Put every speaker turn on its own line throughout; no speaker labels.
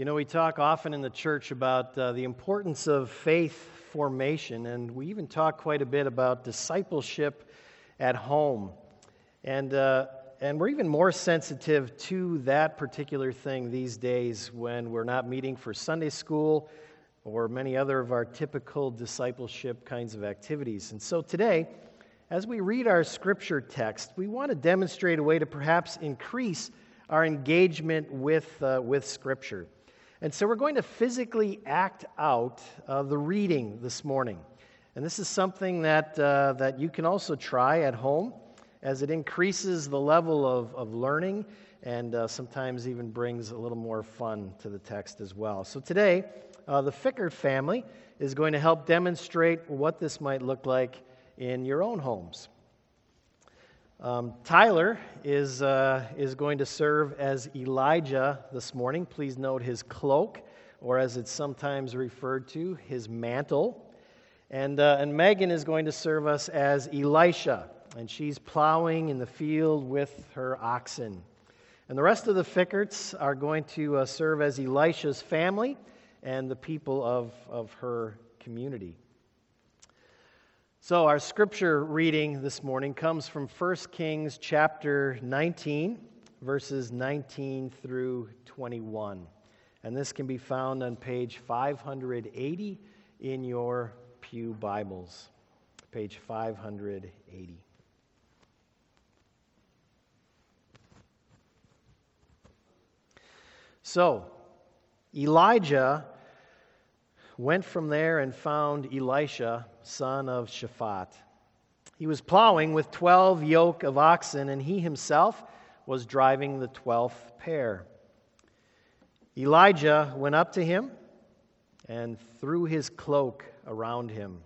You know, we talk often in the church about uh, the importance of faith formation, and we even talk quite a bit about discipleship at home. And, uh, and we're even more sensitive to that particular thing these days when we're not meeting for Sunday school or many other of our typical discipleship kinds of activities. And so today, as we read our scripture text, we want to demonstrate a way to perhaps increase our engagement with, uh, with Scripture. And so we're going to physically act out uh, the reading this morning. And this is something that, uh, that you can also try at home as it increases the level of, of learning and uh, sometimes even brings a little more fun to the text as well. So today, uh, the Fickert family is going to help demonstrate what this might look like in your own homes. Um, Tyler is, uh, is going to serve as Elijah this morning. Please note his cloak, or as it's sometimes referred to, his mantle. And, uh, and Megan is going to serve us as Elisha, and she's plowing in the field with her oxen. And the rest of the Fickerts are going to uh, serve as Elisha's family and the people of, of her community. So, our scripture reading this morning comes from 1 Kings chapter 19, verses 19 through 21. And this can be found on page 580 in your Pew Bibles. Page 580. So, Elijah went from there and found Elisha, son of Shaphat. He was plowing with 12 yoke of oxen, and he himself was driving the 12th pair. Elijah went up to him and threw his cloak around him.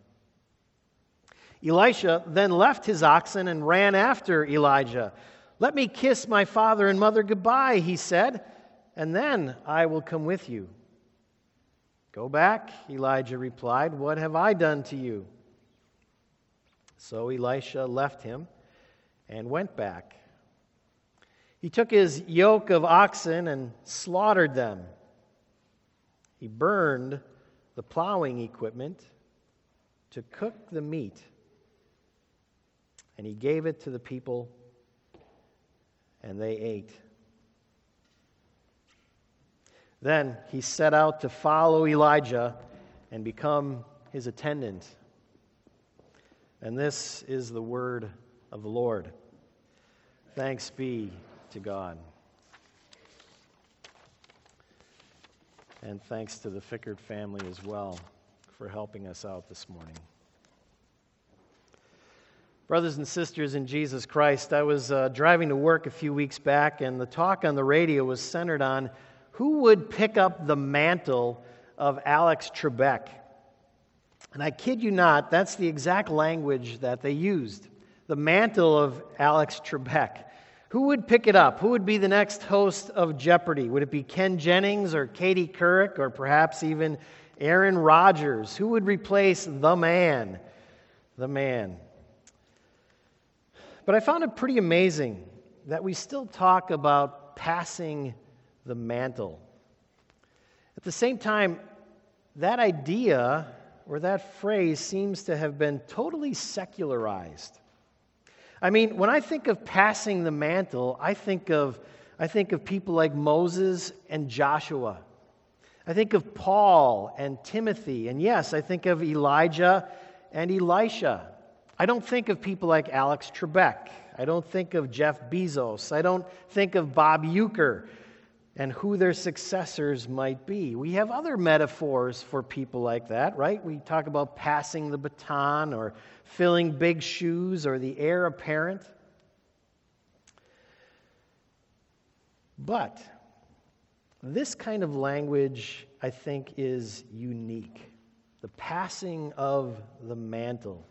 Elisha then left his oxen and ran after Elijah. Let me kiss my father and mother goodbye, he said, and then I will come with you. Go back, Elijah replied. What have I done to you? So Elisha left him and went back. He took his yoke of oxen and slaughtered them. He burned the plowing equipment to cook the meat, and he gave it to the people, and they ate. Then he set out to follow Elijah and become his attendant. And this is the word of the Lord. Thanks be to God. And thanks to the Fickert family as well for helping us out this morning. Brothers and sisters in Jesus Christ, I was uh, driving to work a few weeks back, and the talk on the radio was centered on who would pick up the mantle of Alex Trebek? And I kid you not, that's the exact language that they used the mantle of Alex Trebek. Who would pick it up? Who would be the next host of Jeopardy? Would it be Ken Jennings or Katie Couric or perhaps even Aaron Rodgers? Who would replace the man? The man. But I found it pretty amazing that we still talk about passing the mantle. At the same time, that idea or that phrase seems to have been totally secularized. I mean, when I think of passing the mantle, I think of, I think of people like Moses and Joshua. I think of Paul and Timothy. And yes, I think of Elijah and Elisha. I don't think of people like Alex Trebek. I don't think of Jeff Bezos. I don't think of Bob Uecker and who their successors might be. We have other metaphors for people like that, right? We talk about passing the baton or filling big shoes or the heir apparent. But this kind of language, I think, is unique. The passing of the mantle.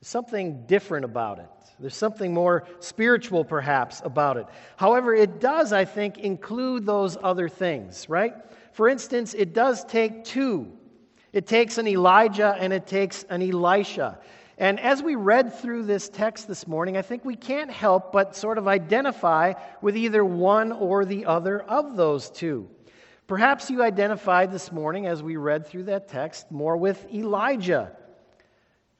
Something different about it. There's something more spiritual, perhaps, about it. However, it does, I think, include those other things, right? For instance, it does take two it takes an Elijah and it takes an Elisha. And as we read through this text this morning, I think we can't help but sort of identify with either one or the other of those two. Perhaps you identified this morning as we read through that text more with Elijah.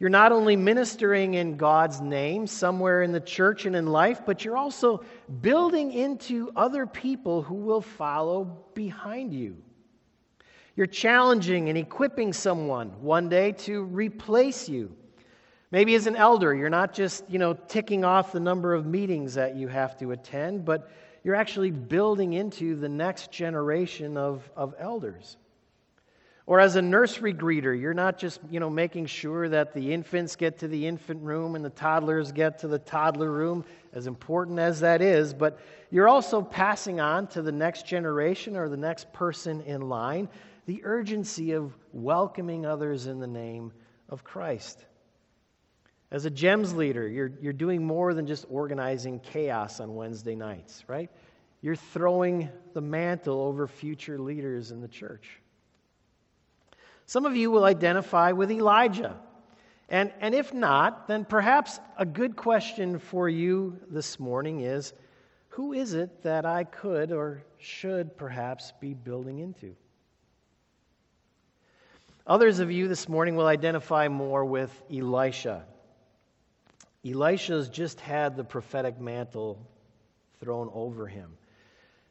You're not only ministering in God's name somewhere in the church and in life, but you're also building into other people who will follow behind you. You're challenging and equipping someone one day to replace you. Maybe as an elder, you're not just, you know, ticking off the number of meetings that you have to attend, but you're actually building into the next generation of, of elders. Or as a nursery greeter, you're not just, you know, making sure that the infants get to the infant room and the toddlers get to the toddler room, as important as that is, but you're also passing on to the next generation or the next person in line the urgency of welcoming others in the name of Christ. As a GEMS leader, you're, you're doing more than just organizing chaos on Wednesday nights, right? You're throwing the mantle over future leaders in the church. Some of you will identify with Elijah. And, and if not, then perhaps a good question for you this morning is who is it that I could or should perhaps be building into? Others of you this morning will identify more with Elisha. Elisha's just had the prophetic mantle thrown over him.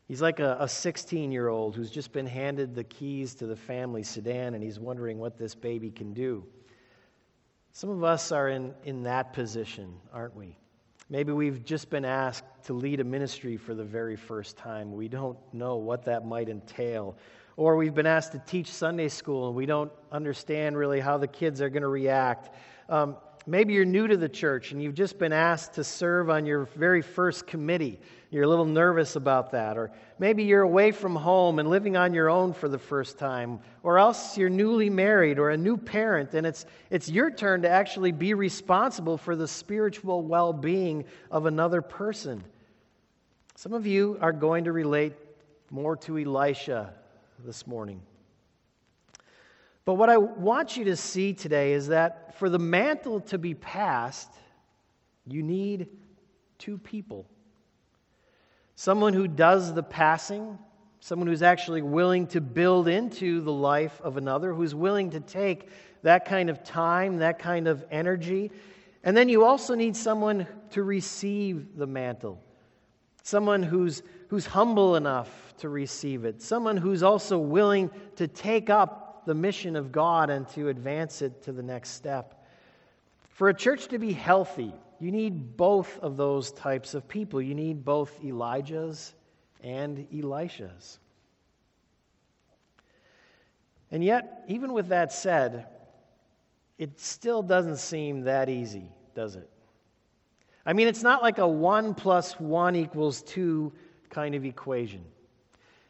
He's like a 16 year old who's just been handed the keys to the family sedan and he's wondering what this baby can do. Some of us are in, in that position, aren't we? Maybe we've just been asked to lead a ministry for the very first time. We don't know what that might entail. Or we've been asked to teach Sunday school and we don't understand really how the kids are going to react. Um, maybe you're new to the church and you've just been asked to serve on your very first committee. You're a little nervous about that. Or maybe you're away from home and living on your own for the first time. Or else you're newly married or a new parent and it's, it's your turn to actually be responsible for the spiritual well being of another person. Some of you are going to relate more to Elisha this morning. But what I want you to see today is that for the mantle to be passed, you need two people. Someone who does the passing, someone who's actually willing to build into the life of another, who's willing to take that kind of time, that kind of energy. And then you also need someone to receive the mantle, someone who's, who's humble enough to receive it, someone who's also willing to take up the mission of God and to advance it to the next step. For a church to be healthy, you need both of those types of people. You need both Elijah's and Elisha's. And yet, even with that said, it still doesn't seem that easy, does it? I mean, it's not like a 1 plus 1 equals 2 kind of equation.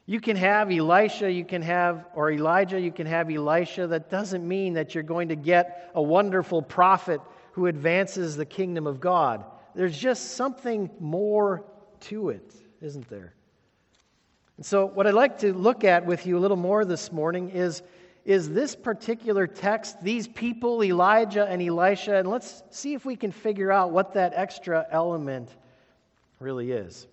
You can have Elisha, you can have, or Elijah, you can have Elisha. That doesn't mean that you're going to get a wonderful prophet who advances the kingdom of God. There's just something more to it, isn't there? And so, what I'd like to look at with you a little more this morning is, is this particular text, these people, Elijah and Elisha, and let's see if we can figure out what that extra element really is.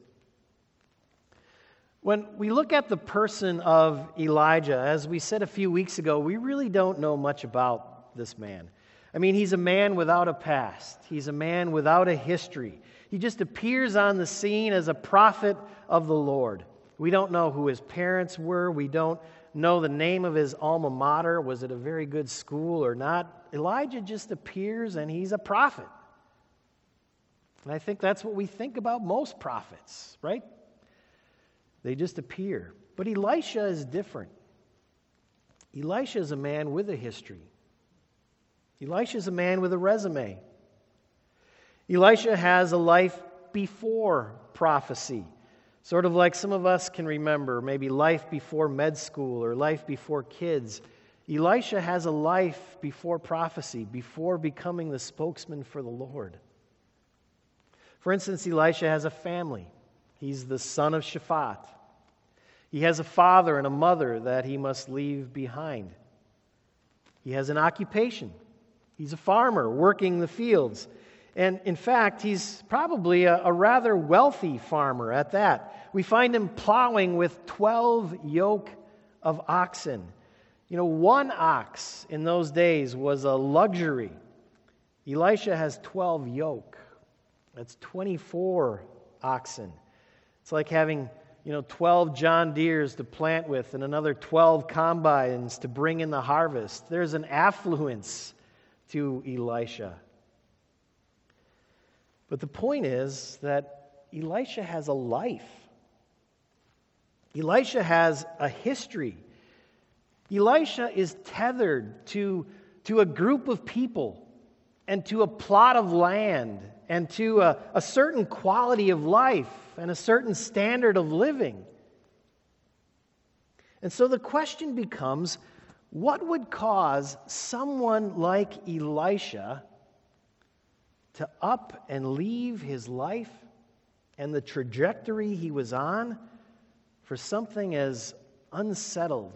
When we look at the person of Elijah, as we said a few weeks ago, we really don't know much about this man. I mean, he's a man without a past, he's a man without a history. He just appears on the scene as a prophet of the Lord. We don't know who his parents were, we don't know the name of his alma mater. Was it a very good school or not? Elijah just appears and he's a prophet. And I think that's what we think about most prophets, right? They just appear. But Elisha is different. Elisha is a man with a history. Elisha is a man with a resume. Elisha has a life before prophecy, sort of like some of us can remember, maybe life before med school or life before kids. Elisha has a life before prophecy, before becoming the spokesman for the Lord. For instance, Elisha has a family. He's the son of Shaphat. He has a father and a mother that he must leave behind. He has an occupation. He's a farmer working the fields. And in fact, he's probably a, a, rather wealthy farmer at that. We find him plowing with 12 yoke of oxen. You know, one ox in those days was a luxury. Elisha has 12 yoke. That's 24 oxen. It's like having, you know, 12 John Deeres to plant with and another 12 combines to bring in the harvest. There's an affluence to Elisha. But the point is that Elisha has a life. Elisha has a history. Elisha is tethered to, to a group of people and to a plot of land and to a, a certain quality of life and a certain standard of living. And so the question becomes what would cause someone like Elisha to up and leave his life and the trajectory he was on for something as unsettled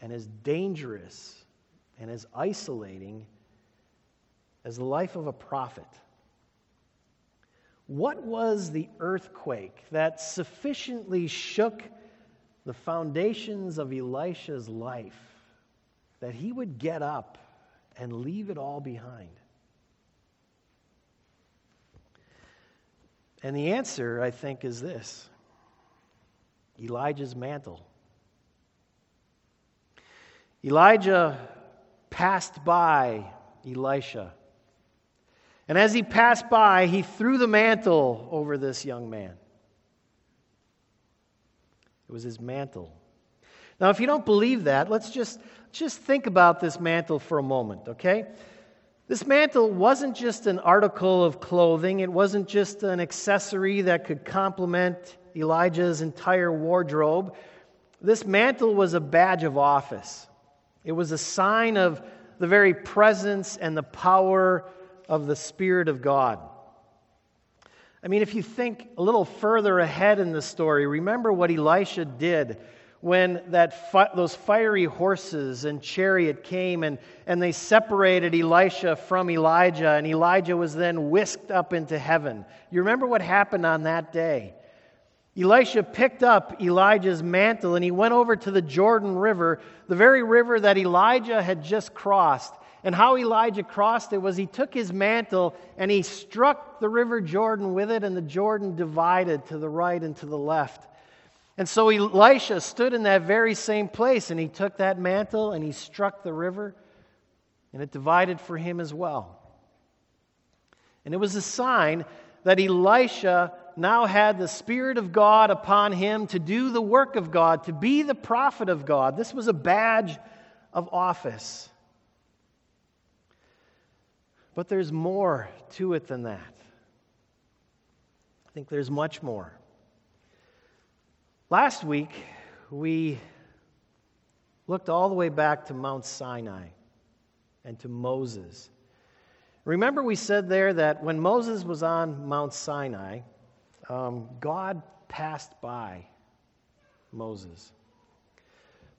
and as dangerous and as isolating as the life of a prophet. What was the earthquake that sufficiently shook the foundations of Elisha's life that he would get up and leave it all behind? And the answer, I think, is this Elijah's mantle. Elijah passed by Elisha. And as he passed by, he threw the mantle over this young man. It was his mantle. Now, if you don't believe that, let's just, just think about this mantle for a moment, okay? This mantle wasn't just an article of clothing, it wasn't just an accessory that could complement Elijah's entire wardrobe. This mantle was a badge of office. It was a sign of the very presence and the power of the Spirit of God. I mean, if you think a little further ahead in the story, remember what Elisha did when that fi- those fiery horses and chariot came and, and they separated Elisha from Elijah, and Elijah was then whisked up into heaven. You remember what happened on that day? Elisha picked up Elijah's mantle and he went over to the Jordan River, the very river that Elijah had just crossed. And how Elijah crossed it was he took his mantle and he struck the river Jordan with it, and the Jordan divided to the right and to the left. And so Elisha stood in that very same place and he took that mantle and he struck the river, and it divided for him as well. And it was a sign that Elisha now had the Spirit of God upon him to do the work of God, to be the prophet of God. This was a badge of office. But there's more to it than that. I think there's much more. Last week, we looked all the way back to Mount Sinai and to Moses. Remember, we said there that when Moses was on Mount Sinai, um, God passed by Moses.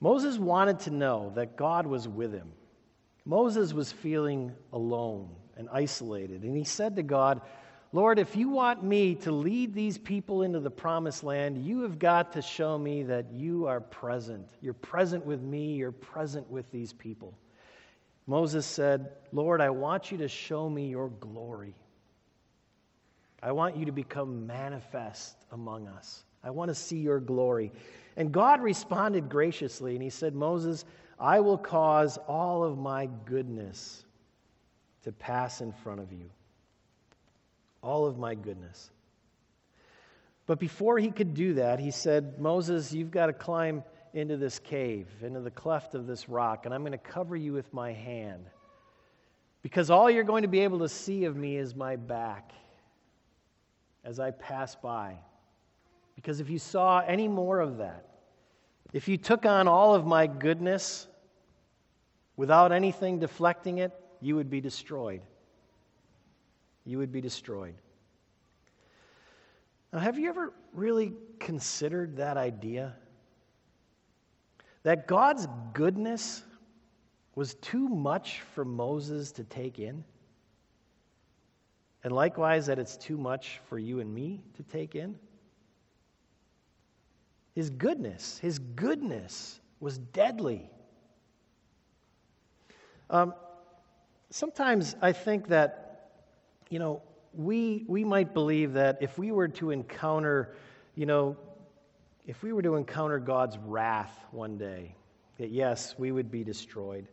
Moses wanted to know that God was with him. Moses was feeling alone and isolated, and he said to God, Lord, if you want me to lead these people into the promised land, you have got to show me that you are present. You're present with me, you're present with these people. Moses said, Lord, I want you to show me your glory. I want you to become manifest among us. I want to see your glory. And God responded graciously, and he said, Moses, I will cause all of my goodness to pass in front of you. All of my goodness. But before he could do that, he said, Moses, you've got to climb into this cave, into the cleft of this rock, and I'm going to cover you with my hand. Because all you're going to be able to see of me is my back as I pass by. Because if you saw any more of that, if you took on all of my goodness without anything deflecting it, you would be destroyed. You would be destroyed. Now, have you ever really considered that idea? That God's goodness was too much for Moses to take in? And likewise, that it's too much for you and me to take in? His goodness, His goodness was deadly. Um, sometimes I think that, you know, we, we might believe that if we were to encounter, you know, if we were to encounter God's wrath one day, that yes, we would be destroyed.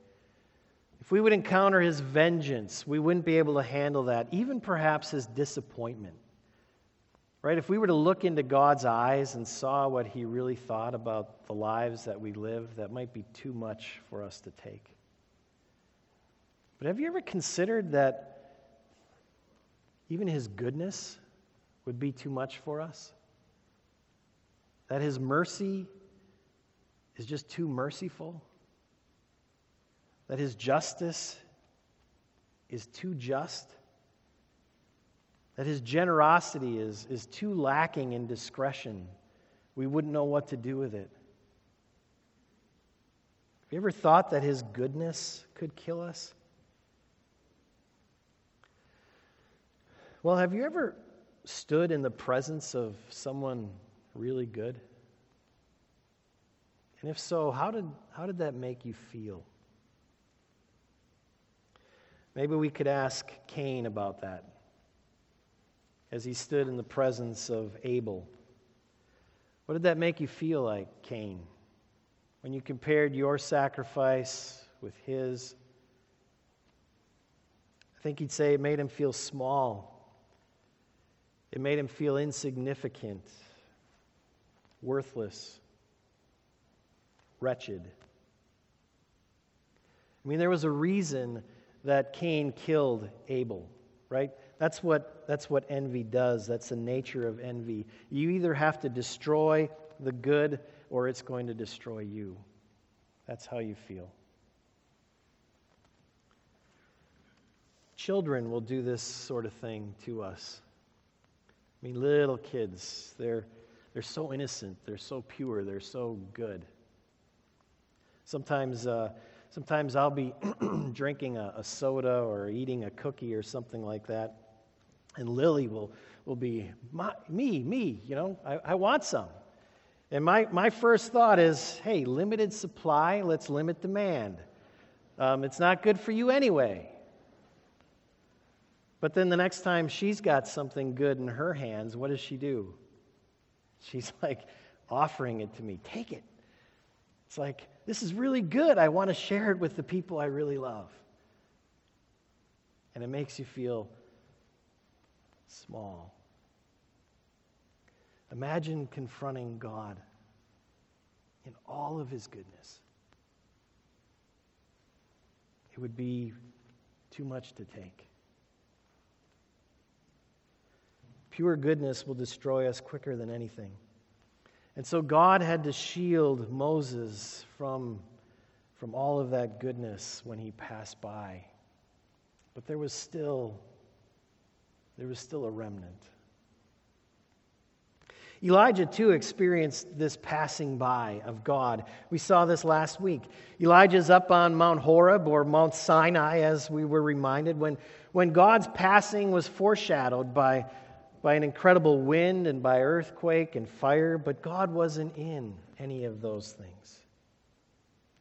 If we would encounter his vengeance, we wouldn't be able to handle that, even perhaps his disappointment. Right? If we were to look into God's eyes and saw what he really thought about the lives that we live, that might be too much for us to take. But have you ever considered that even his goodness would be too much for us? That his mercy is just too merciful? That his justice is too just? That his generosity is, is too lacking in discretion? We wouldn't know what to do with it. Have you ever thought that his goodness could kill us? Well, have you ever stood in the presence of someone really good? And if so, how did, how did that make you feel? Maybe we could ask Cain about that as he stood in the presence of Abel. What did that make you feel like, Cain, when you compared your sacrifice with his? I think he'd say it made him feel small. It made him feel insignificant, worthless wretched. I mean, there was a reason that Cain killed Abel, right? That's what, that's what envy does. That's the nature of envy. You either have to destroy the good or it's going to destroy you. That's how you feel. Children will do this sort of thing to us. I mean, little kids, they're, they're so innocent, they're so pure, they're so good. Sometimes, uh, sometimes I'll be drinking a, a, soda or eating a cookie or something like that, and Lily will, will be, me, me, you know, I, I want some. And my, my first thought is, hey, limited supply, let's limit demand. Um, it's not good for you anyway. But then the next time she's got something good in her hands, what does she do? She's like offering it to me. Take it. It's like, this is really good. I want to share it with the people I really love. And it makes you feel small. Imagine confronting God in all of his goodness. It would be too much to take. Pure goodness will destroy us quicker than anything. And so God had to shield Moses from, from all of that goodness when he passed by. But there was still there was still a remnant. Elijah, too, experienced this passing by of God. We saw this last week. Elijah's up on Mount Horeb or Mount Sinai, as we were reminded, when, when God's passing was foreshadowed by by an incredible wind and by earthquake and fire, but God wasn't in any of those things.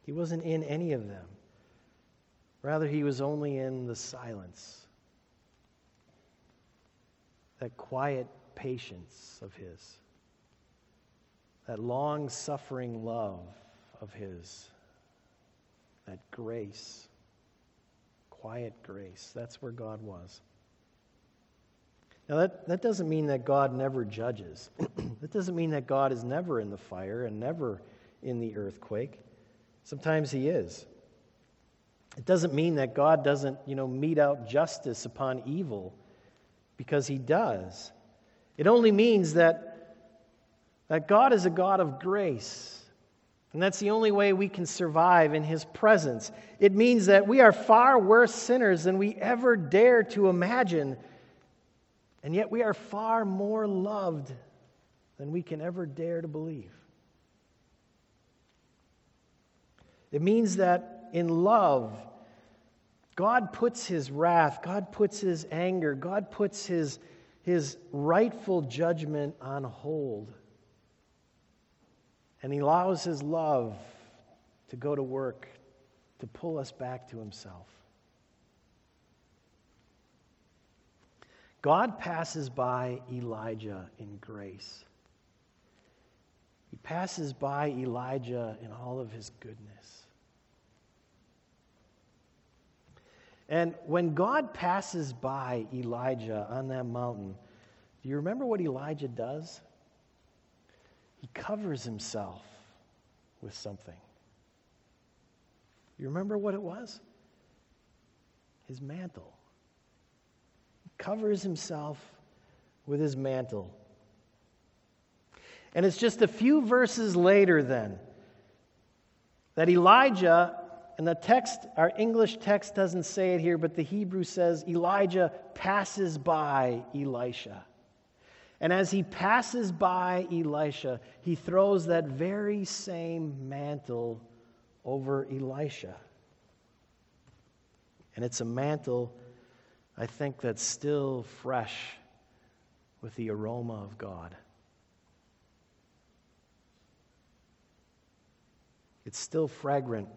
He wasn't in any of them. Rather, he was only in the silence, that quiet patience of his, that long suffering love of his, that grace, quiet grace. That's where God was. Now, that, that doesn't mean that God never judges. that doesn't mean that God is never in the fire and never in the earthquake. Sometimes He is. It doesn't mean that God doesn't, you know, mete out justice upon evil, because He does. It only means that, that God is a God of grace. And that's the only way we can survive in His presence. It means that we are far worse sinners than we ever dare to imagine and yet we are far more loved than we can ever dare to believe. It means that in love, God puts his wrath, God puts his anger, God puts his, his rightful judgment on hold. And he allows his love to go to work to pull us back to Himself. God passes by Elijah in grace. He passes by Elijah in all of his goodness. And when God passes by Elijah on that mountain, do you remember what Elijah does? He covers himself with something. You remember what it was? His mantle. Covers himself with his mantle. And it's just a few verses later, then, that Elijah, and the text, our English text doesn't say it here, but the Hebrew says Elijah passes by Elisha. And as he passes by Elisha, he throws that very same mantle over Elisha. And it's a mantle, I think, that's still fresh with the aroma of God. It's still fragrant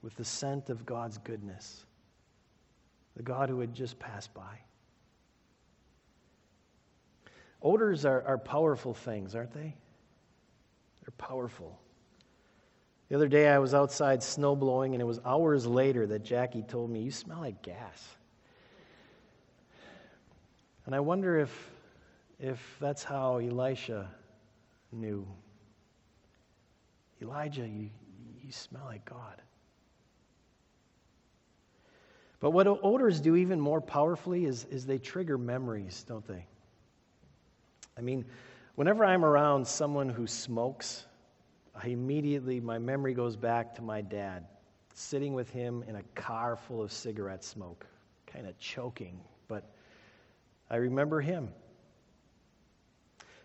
with the scent of God's goodness, the God who had just passed by. Odors are, are powerful things, aren't they? They're powerful. The other day I was outside snow blowing, and it was hours later that Jackie told me, You smell like gas. And I wonder if, if that's how Elisha knew Elijah, you, you smell like God. But what odors do even more powerfully is, is they trigger memories, don't they? I mean, whenever I'm around someone who smokes, I immediately, my memory goes back to my dad, sitting with him in a car full of cigarette smoke, kind of choking, but I remember him.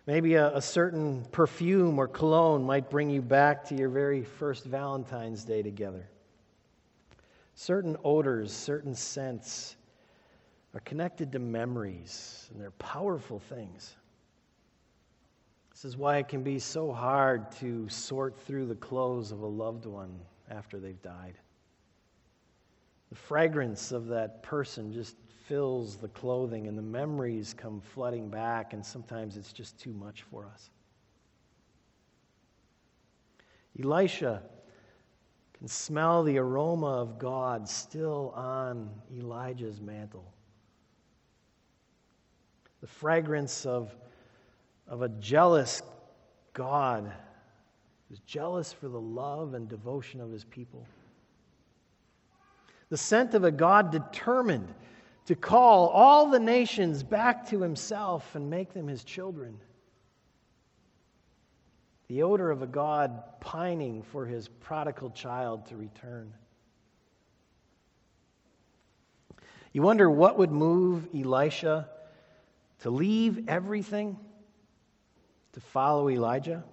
Maybe a, a, certain perfume or cologne might bring you back to your very first Valentine's Day together. Certain odors, certain scents are connected to memories, and they're powerful things. This is why it can be so hard to sort through the clothes of a loved one after they've died. The fragrance of that person just fills the clothing, and the memories come flooding back, and sometimes it's just too much for us. Elisha can smell the aroma of God still on Elijah's mantle. The fragrance of, of a jealous God who's jealous for the love and devotion of his people. The scent of a God determined to call all the nations back to himself and make them his children. The odor of a God pining for his prodigal child to return. You wonder what would move Elisha to leave everything to follow Elijah?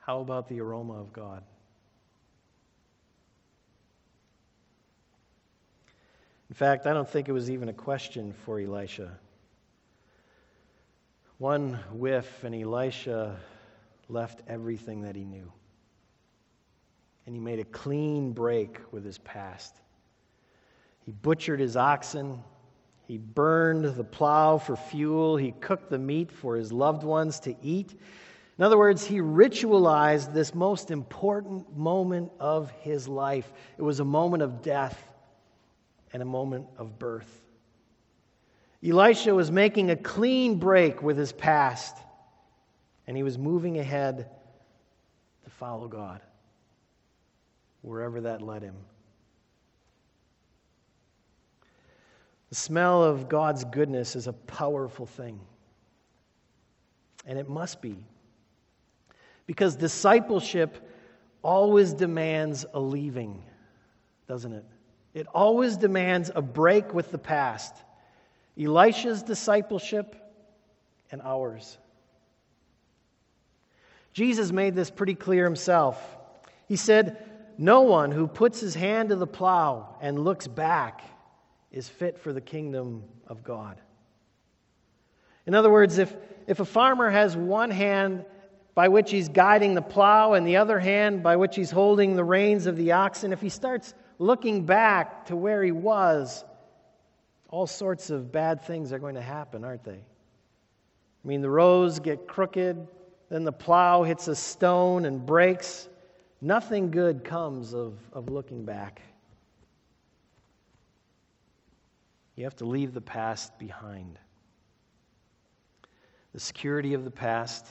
How about the aroma of God? Fact, I don't think it was even a question for Elisha. One whiff, and Elisha left everything that he knew. And he made a clean break with his past. He butchered his oxen. He burned the plow for fuel. He cooked the meat for his loved ones to eat. In other words, he ritualized this most important moment of his life. It was a moment of death and a moment of birth. Elisha was making a clean break with his past, and he was moving ahead to follow God, wherever that led him. The smell of God's goodness is a powerful thing, and it must be. Because discipleship always demands a leaving, doesn't it? It always demands a break with the past. Elisha's discipleship and ours. Jesus made this pretty clear himself. He said, No one who puts his hand to the plow and looks back is fit for the kingdom of God. In other words, if, if a farmer has one hand by which he's guiding the plow, and the other hand by which he's holding the reins of the oxen, if he starts looking back to where he was, all sorts of bad things are going to happen, aren't they? I mean, the rows get crooked, then the plow hits a stone and breaks. Nothing good comes of, of looking back. You have to leave the past behind. The security of the past,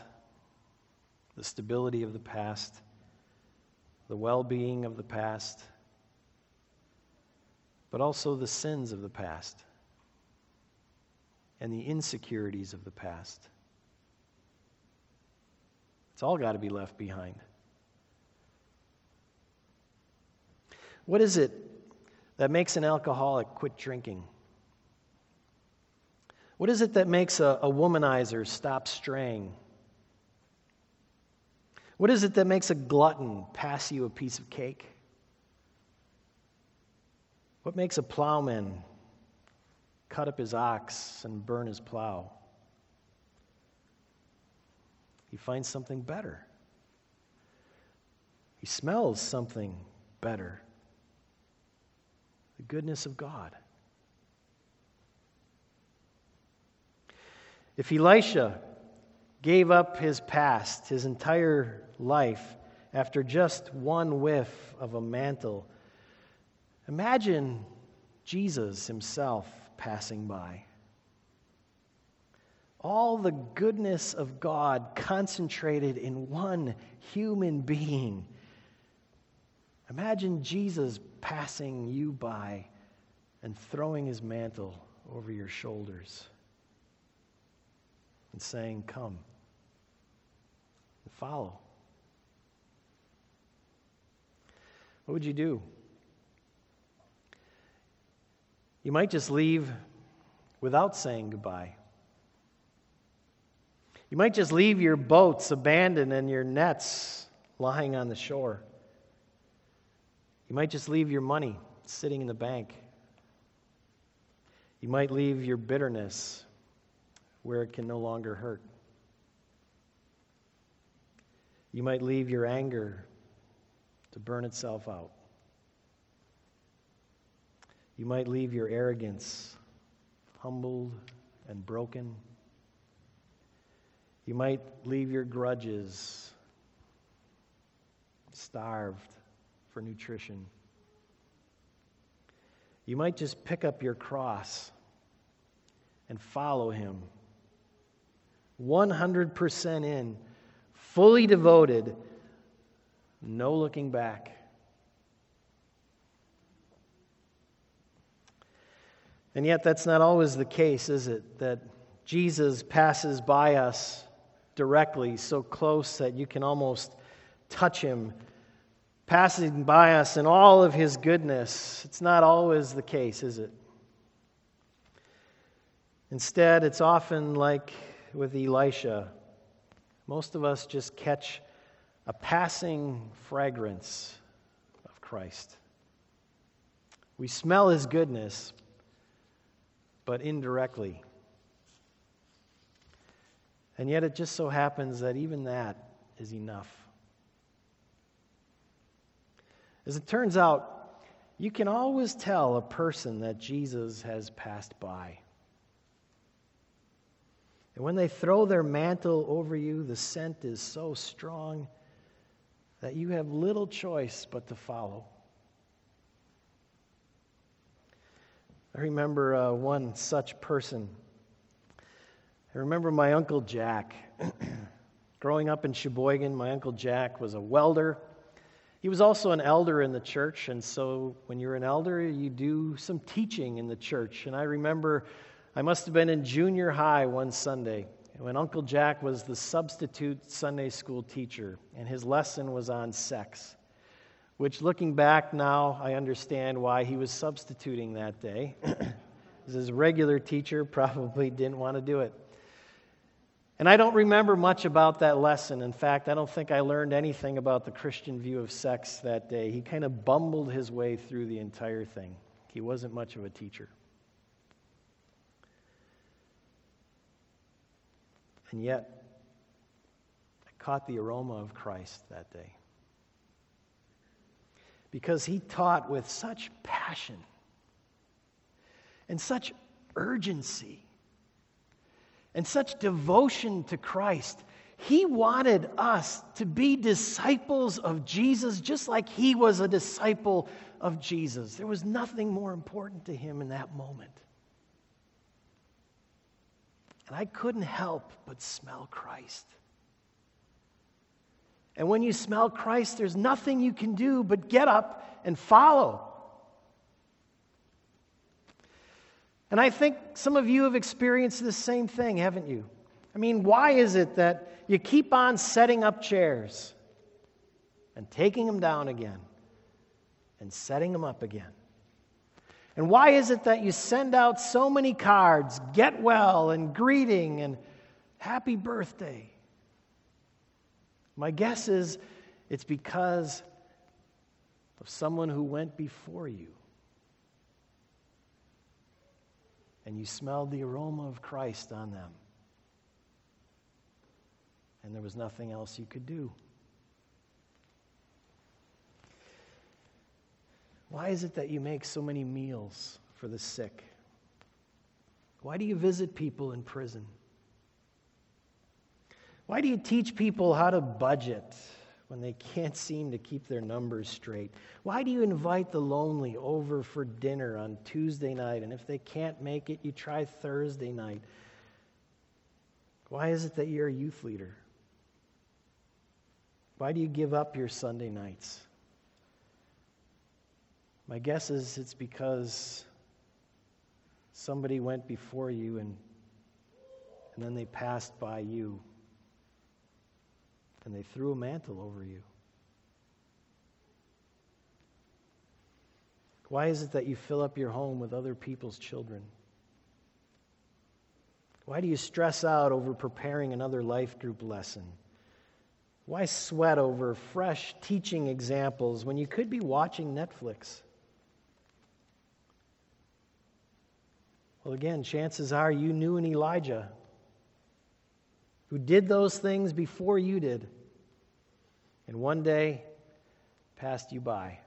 the stability of the past, the well being of the past, but also the sins of the past and the insecurities of the past. It's all got to be left behind. What is it that makes an alcoholic quit drinking? What is it that makes a, a, womanizer stop straying? What is it that makes a glutton pass you a piece of cake? What makes a plowman cut up his ox and burn his plow? He finds something better. He smells something better the goodness of God. If Elisha gave up his past, his entire life, after just one whiff of a mantle, imagine Jesus himself passing by. All the goodness of God concentrated in one human being. Imagine Jesus passing you by and throwing his mantle over your shoulders and saying, Come and follow. What would you do? You might just leave without saying goodbye. You might just leave your boats abandoned and your nets lying on the shore. You might just leave your money sitting in the bank. You might leave your bitterness where it can no longer hurt. You might leave your anger to burn itself out. You might leave your arrogance humbled and broken. You might leave your grudges starved for nutrition. You might just pick up your cross and follow him 100% in, fully devoted, no looking back. And yet, that's not always the case, is it? That Jesus passes by us directly, so close that you can almost touch him, passing by us in all of his goodness. It's not always the case, is it? Instead, it's often like with Elisha. Most of us just catch a passing fragrance of Christ. We smell his goodness, but indirectly. And yet, it just so happens that even that is enough. As it turns out, you can always tell a person that Jesus has passed by. And when they throw their mantle over you, the scent is so strong that you have little choice but to follow. I remember uh, one such person. I remember my Uncle Jack. Growing up in Sheboygan, my Uncle Jack was a welder. He was also an elder in the church, and so when you're an elder, you do some teaching in the church. And I remember I must have been in junior high one Sunday when Uncle Jack was the substitute Sunday school teacher, and his lesson was on sex. Which, looking back now, I understand why he was substituting that day. his regular teacher probably didn't want to do it. And I don't remember much about that lesson. In fact, I don't think I learned anything about the Christian view of sex that day. He kind of bumbled his way through the entire thing. He wasn't much of a teacher. And yet, I caught the aroma of Christ that day. Because he taught with such passion and such urgency and such devotion to Christ. He wanted us to be disciples of Jesus just like he was a disciple of Jesus. There was nothing more important to him in that moment. And I couldn't help but smell Christ. And when you smell Christ, there's nothing you can do but get up and follow. And I think some of you have experienced the same thing, haven't you? I mean, why is it that you keep on setting up chairs and taking them down again and setting them up again? And why is it that you send out so many cards, get well and greeting and happy birthday? My guess is it's because of someone who went before you. And you smelled the aroma of Christ on them. And there was nothing else you could do. Why is it that you make so many meals for the sick? Why do you visit people in prison? Why do you teach people how to budget when they can't seem to keep their numbers straight? Why do you invite the lonely over for dinner on Tuesday night? And if they can't make it, you try Thursday night. Why is it that you're a youth leader? Why do you give up your Sunday nights? My guess is it's because somebody went before you and, and then they passed by you and they threw a mantle over you. Why is it that you fill up your home with other people's children? Why do you stress out over preparing another life group lesson? Why sweat over fresh teaching examples when you could be watching Netflix? Well, again, chances are you knew an Elijah who did those things before you did, and one day passed you by.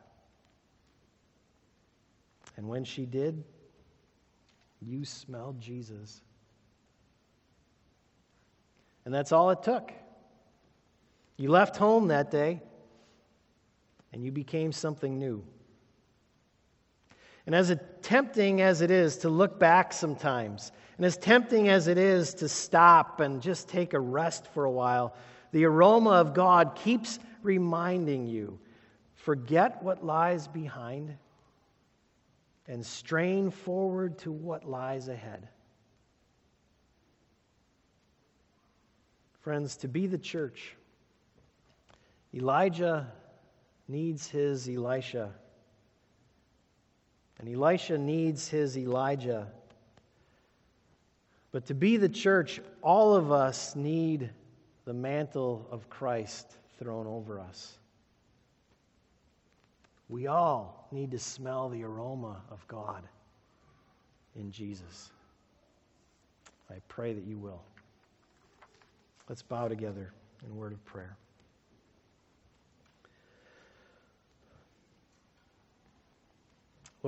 And when she did, you smelled Jesus. And that's all it took. You left home that day, and you became something new. And as tempting as it is to look back sometimes, and as tempting as it is to stop and just take a rest for a while, the aroma of God keeps reminding you forget what lies behind and strain forward to what lies ahead. Friends, to be the church, Elijah needs his Elisha. And Elisha needs his Elijah. But to be the church, all of us need the mantle of Christ thrown over us. We all need to smell the aroma of God in Jesus. I pray that you will. Let's bow together in word of prayer.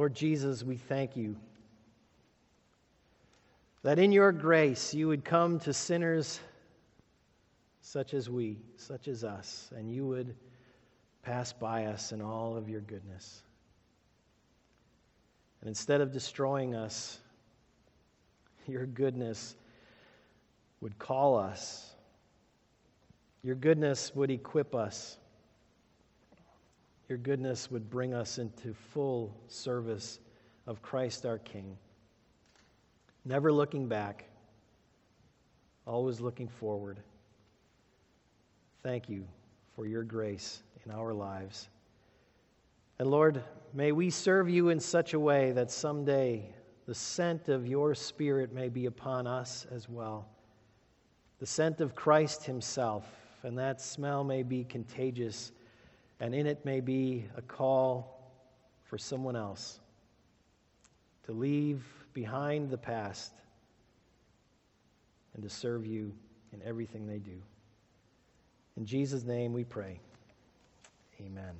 Lord Jesus, we thank you that in your grace you would come to sinners such as we, such as us, and you would pass by us in all of your goodness. And instead of destroying us, your goodness would call us. Your goodness would equip us your goodness would bring us into full service of Christ our King. Never looking back, always looking forward. Thank you for your grace in our lives. And Lord, may we serve you in such a way that someday the scent of your Spirit may be upon us as well. The scent of Christ Himself, and that smell may be contagious and in it may be a call for someone else to leave behind the past and to serve you in everything they do. In Jesus' name we pray. Amen.